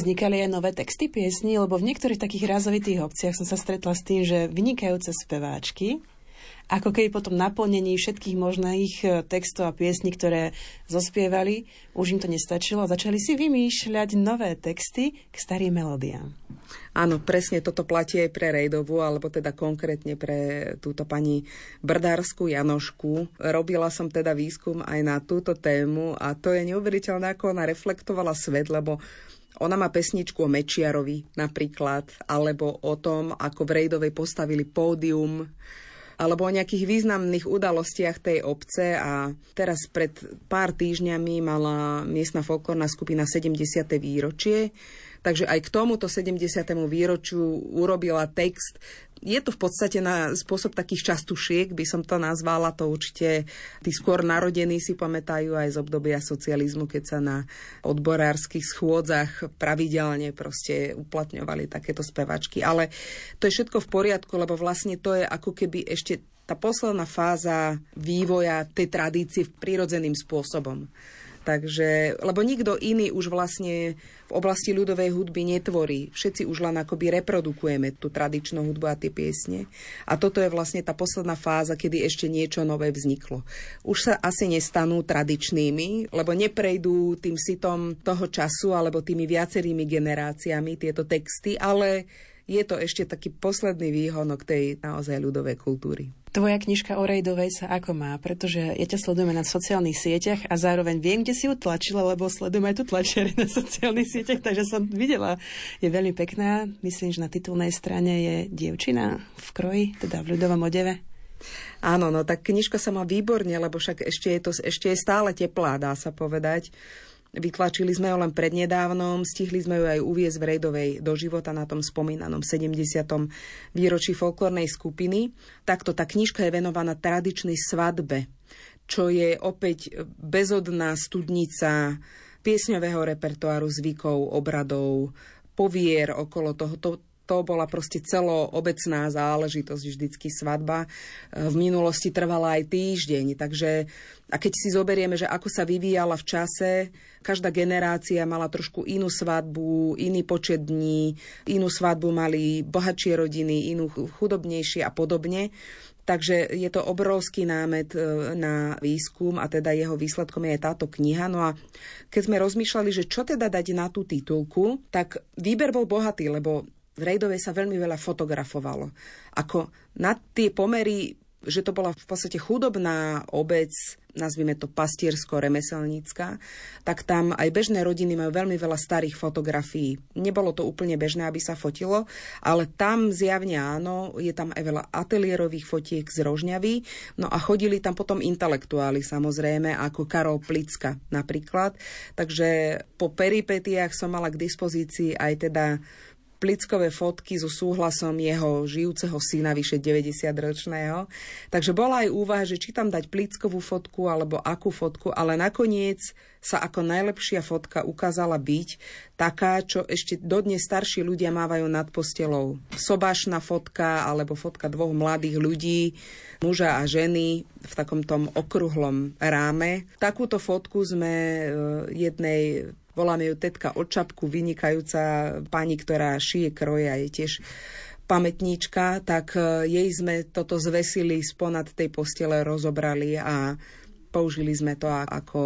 vznikali aj nové texty piesní, lebo v niektorých takých rázovitých obciach som sa stretla s tým, že vynikajúce speváčky, ako keby potom naplnení všetkých možných e, textov a piesní, ktoré zospievali, už im to nestačilo a začali si vymýšľať nové texty k starým melódiám. Áno, presne toto platí aj pre Rejdovu, alebo teda konkrétne pre túto pani Brdárskú Janošku. Robila som teda výskum aj na túto tému a to je neuveriteľné, ako ona reflektovala svet, lebo ona má pesničku o Mečiarovi napríklad, alebo o tom, ako v Rejdovej postavili pódium alebo o nejakých významných udalostiach tej obce a teraz pred pár týždňami mala miestna folklórna skupina 70. výročie, takže aj k tomuto 70. výročiu urobila text je to v podstate na spôsob takých častušiek, by som to nazvala, to určite tí skôr narodení si pamätajú aj z obdobia socializmu, keď sa na odborárskych schôdzach pravidelne proste uplatňovali takéto spevačky. Ale to je všetko v poriadku, lebo vlastne to je ako keby ešte tá posledná fáza vývoja tej tradície prirodzeným spôsobom. Takže, lebo nikto iný už vlastne v oblasti ľudovej hudby netvorí. Všetci už len akoby reprodukujeme tú tradičnú hudbu a tie piesne. A toto je vlastne tá posledná fáza, kedy ešte niečo nové vzniklo. Už sa asi nestanú tradičnými, lebo neprejdú tým sitom toho času alebo tými viacerými generáciami tieto texty, ale je to ešte taký posledný výhonok tej naozaj ľudovej kultúry. Tvoja knižka o Rejdovej sa ako má? Pretože ja ťa sledujem na sociálnych sieťach a zároveň viem, kde si ju tlačila, lebo sledujem aj tu tlačiare na sociálnych sieťach, takže som videla. Je veľmi pekná. Myslím, že na titulnej strane je dievčina v kroji, teda v ľudovom odeve. Áno, no tak knižka sa má výborne, lebo však ešte je, to, ešte je stále teplá, dá sa povedať. Vytlačili sme ju len prednedávnom, stihli sme ju aj uviezť v Rejdovej do života na tom spomínanom 70. výročí folklórnej skupiny. Takto tá knižka je venovaná tradičnej svadbe, čo je opäť bezodná studnica piesňového repertoáru zvykov, obradov, povier okolo toho. To, to bola proste celoobecná záležitosť, vždycky svadba. V minulosti trvala aj týždeň, takže a keď si zoberieme, že ako sa vyvíjala v čase, každá generácia mala trošku inú svadbu, iný počet dní, inú svadbu mali bohatšie rodiny, inú chudobnejšie a podobne. Takže je to obrovský námet e, na výskum a teda jeho výsledkom je táto kniha. No a keď sme rozmýšľali, že čo teda dať na tú titulku, tak výber bol bohatý, lebo v Rejdovej sa veľmi veľa fotografovalo. Ako na tie pomery že to bola v podstate chudobná obec, nazvime to pastiersko-remeselnícka, tak tam aj bežné rodiny majú veľmi veľa starých fotografií. Nebolo to úplne bežné, aby sa fotilo, ale tam zjavne áno, je tam aj veľa ateliérových fotiek z Rožňavy, no a chodili tam potom intelektuáli samozrejme, ako Karol Plicka napríklad. Takže po peripetiách som mala k dispozícii aj teda plickové fotky so súhlasom jeho žijúceho syna, vyše 90-ročného. Takže bola aj úvaha, že či tam dať plickovú fotku alebo akú fotku, ale nakoniec sa ako najlepšia fotka ukázala byť taká, čo ešte dodnes starší ľudia mávajú nad postelou. Sobášna fotka alebo fotka dvoch mladých ľudí, muža a ženy v takom tom okruhlom ráme. Takúto fotku sme e, jednej Voláme ju tetka od čapku, vynikajúca pani, ktorá šije kroje a je tiež pamätníčka, tak e, jej sme toto zvesili sponad tej postele, rozobrali a použili sme to ako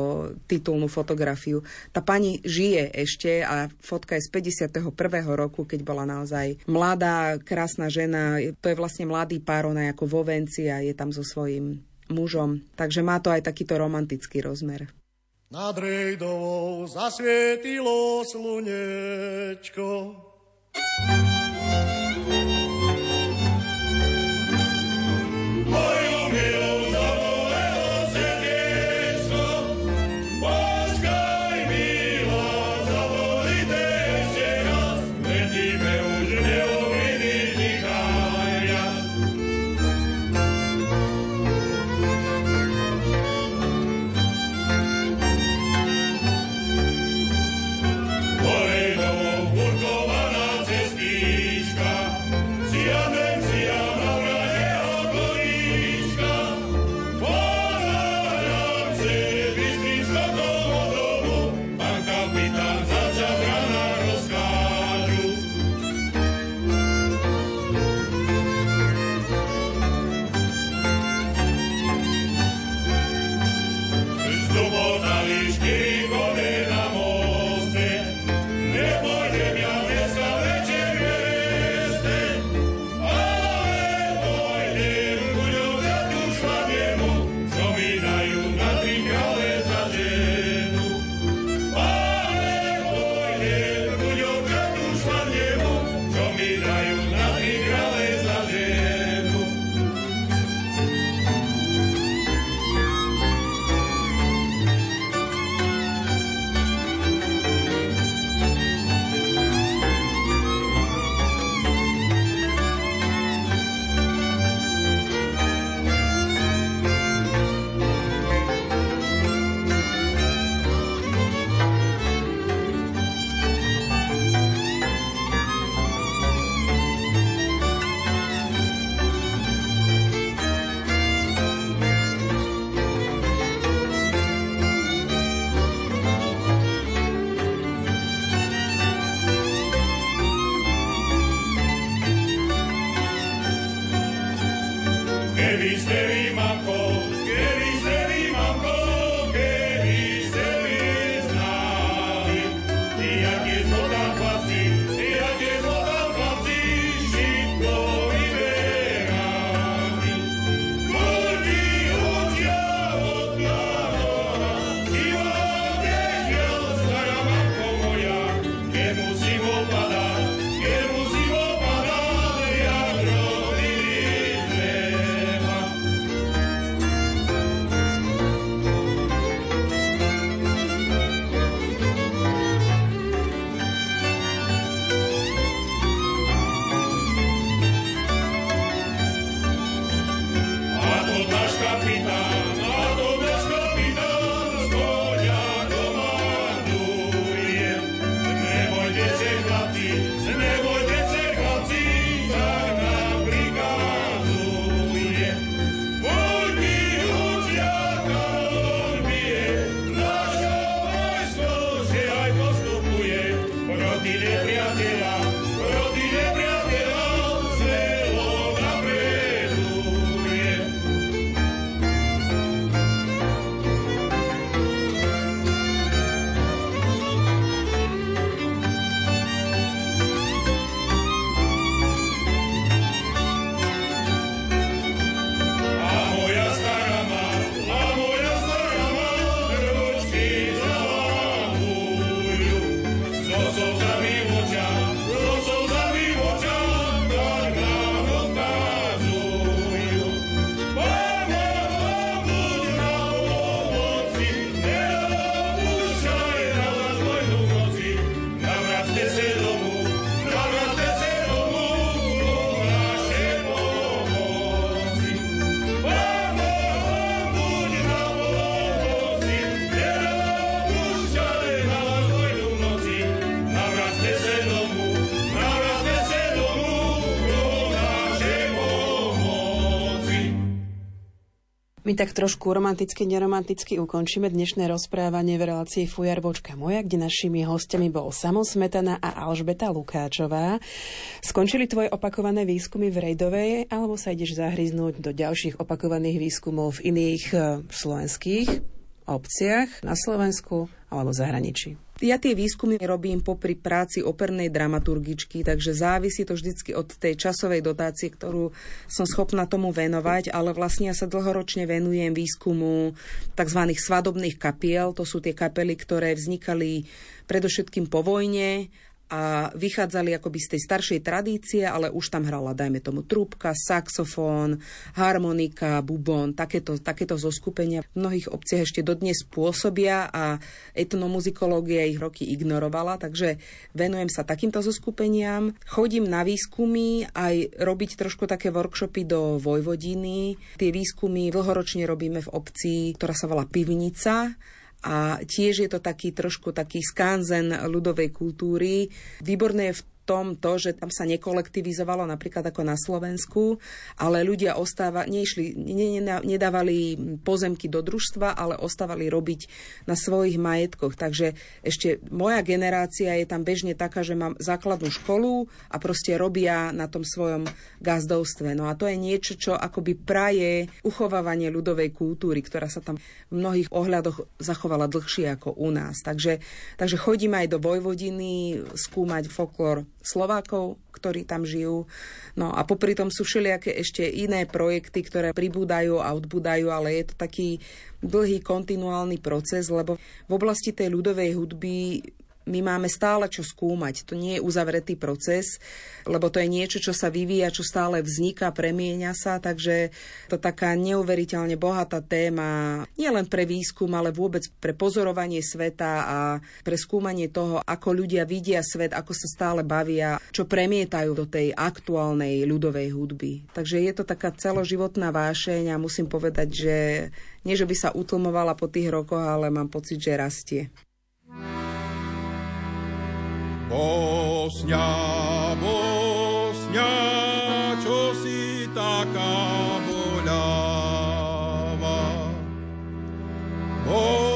titulnú fotografiu. Tá pani žije ešte a fotka je z 51. roku, keď bola naozaj mladá, krásna žena. To je vlastne mladý pár, ona je ako vo venci a je tam so svojím mužom. Takže má to aj takýto romantický rozmer. Nad Rejdovou zasvietilo slunečko. cesty My tak trošku romanticky, neromanticky ukončíme dnešné rozprávanie v relácii Fujarbočka moja, kde našimi hostiami bol Samo Smetana a Alžbeta Lukáčová. Skončili tvoje opakované výskumy v Rejdovej, alebo sa ideš zahryznúť do ďalších opakovaných výskumov v iných e, slovenských obciach na Slovensku alebo zahraničí? Ja tie výskumy robím popri práci opernej dramaturgičky, takže závisí to vždycky od tej časovej dotácie, ktorú som schopná tomu venovať, ale vlastne ja sa dlhoročne venujem výskumu tzv. svadobných kapiel. To sú tie kapely, ktoré vznikali predovšetkým po vojne a vychádzali akoby z tej staršej tradície, ale už tam hrala, dajme tomu, trúbka, saxofón, harmonika, bubon, takéto, takéto zoskupenia. V mnohých obciach ešte dodnes pôsobia a etnomuzikológia ich roky ignorovala, takže venujem sa takýmto zoskupeniam. Chodím na výskumy, aj robiť trošku také workshopy do Vojvodiny. Tie výskumy dlhoročne robíme v obci, ktorá sa volá Pivnica a tiež je to taký trošku taký skanzen ľudovej kultúry. Výborné je v tom to, že tam sa nekolektivizovalo napríklad ako na Slovensku, ale ľudia ostáva, nešli, ne, ne, nedávali pozemky do družstva, ale ostávali robiť na svojich majetkoch. Takže ešte moja generácia je tam bežne taká, že mám základnú školu a proste robia na tom svojom gazdovstve. No a to je niečo, čo akoby praje uchovávanie ľudovej kultúry, ktorá sa tam v mnohých ohľadoch zachovala dlhšie ako u nás. Takže, takže chodím aj do Vojvodiny skúmať folklór Slovákov, ktorí tam žijú. No a popri tom sú všelijaké ešte iné projekty, ktoré pribúdajú a odbúdajú, ale je to taký dlhý kontinuálny proces, lebo v oblasti tej ľudovej hudby my máme stále čo skúmať. To nie je uzavretý proces, lebo to je niečo, čo sa vyvíja, čo stále vzniká, premieňa sa, takže to taká neuveriteľne bohatá téma, nielen pre výskum, ale vôbec pre pozorovanie sveta a pre skúmanie toho, ako ľudia vidia svet, ako sa stále bavia, čo premietajú do tej aktuálnej ľudovej hudby. Takže je to taká celoživotná vášeň a musím povedať, že nie, že by sa utlmovala po tých rokoch, ale mám pocit, že rastie. Bosňa, Bosňa, čo si taká boľavá. Bosňa,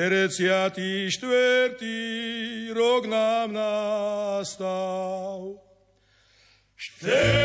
44. rok nám nastal. 44.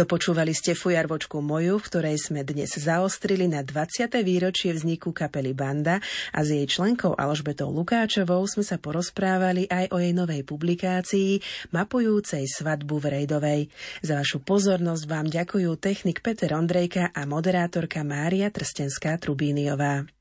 Dopočúvali ste fujarvočku moju, v ktorej sme dnes zaostrili na 20. výročie vzniku kapely Banda a s jej členkou Alžbetou Lukáčovou sme sa porozprávali aj o jej novej publikácii mapujúcej svadbu v Rejdovej. Za vašu pozornosť vám ďakujú technik Peter Ondrejka a moderátorka Mária Trstenská-Trubíniová.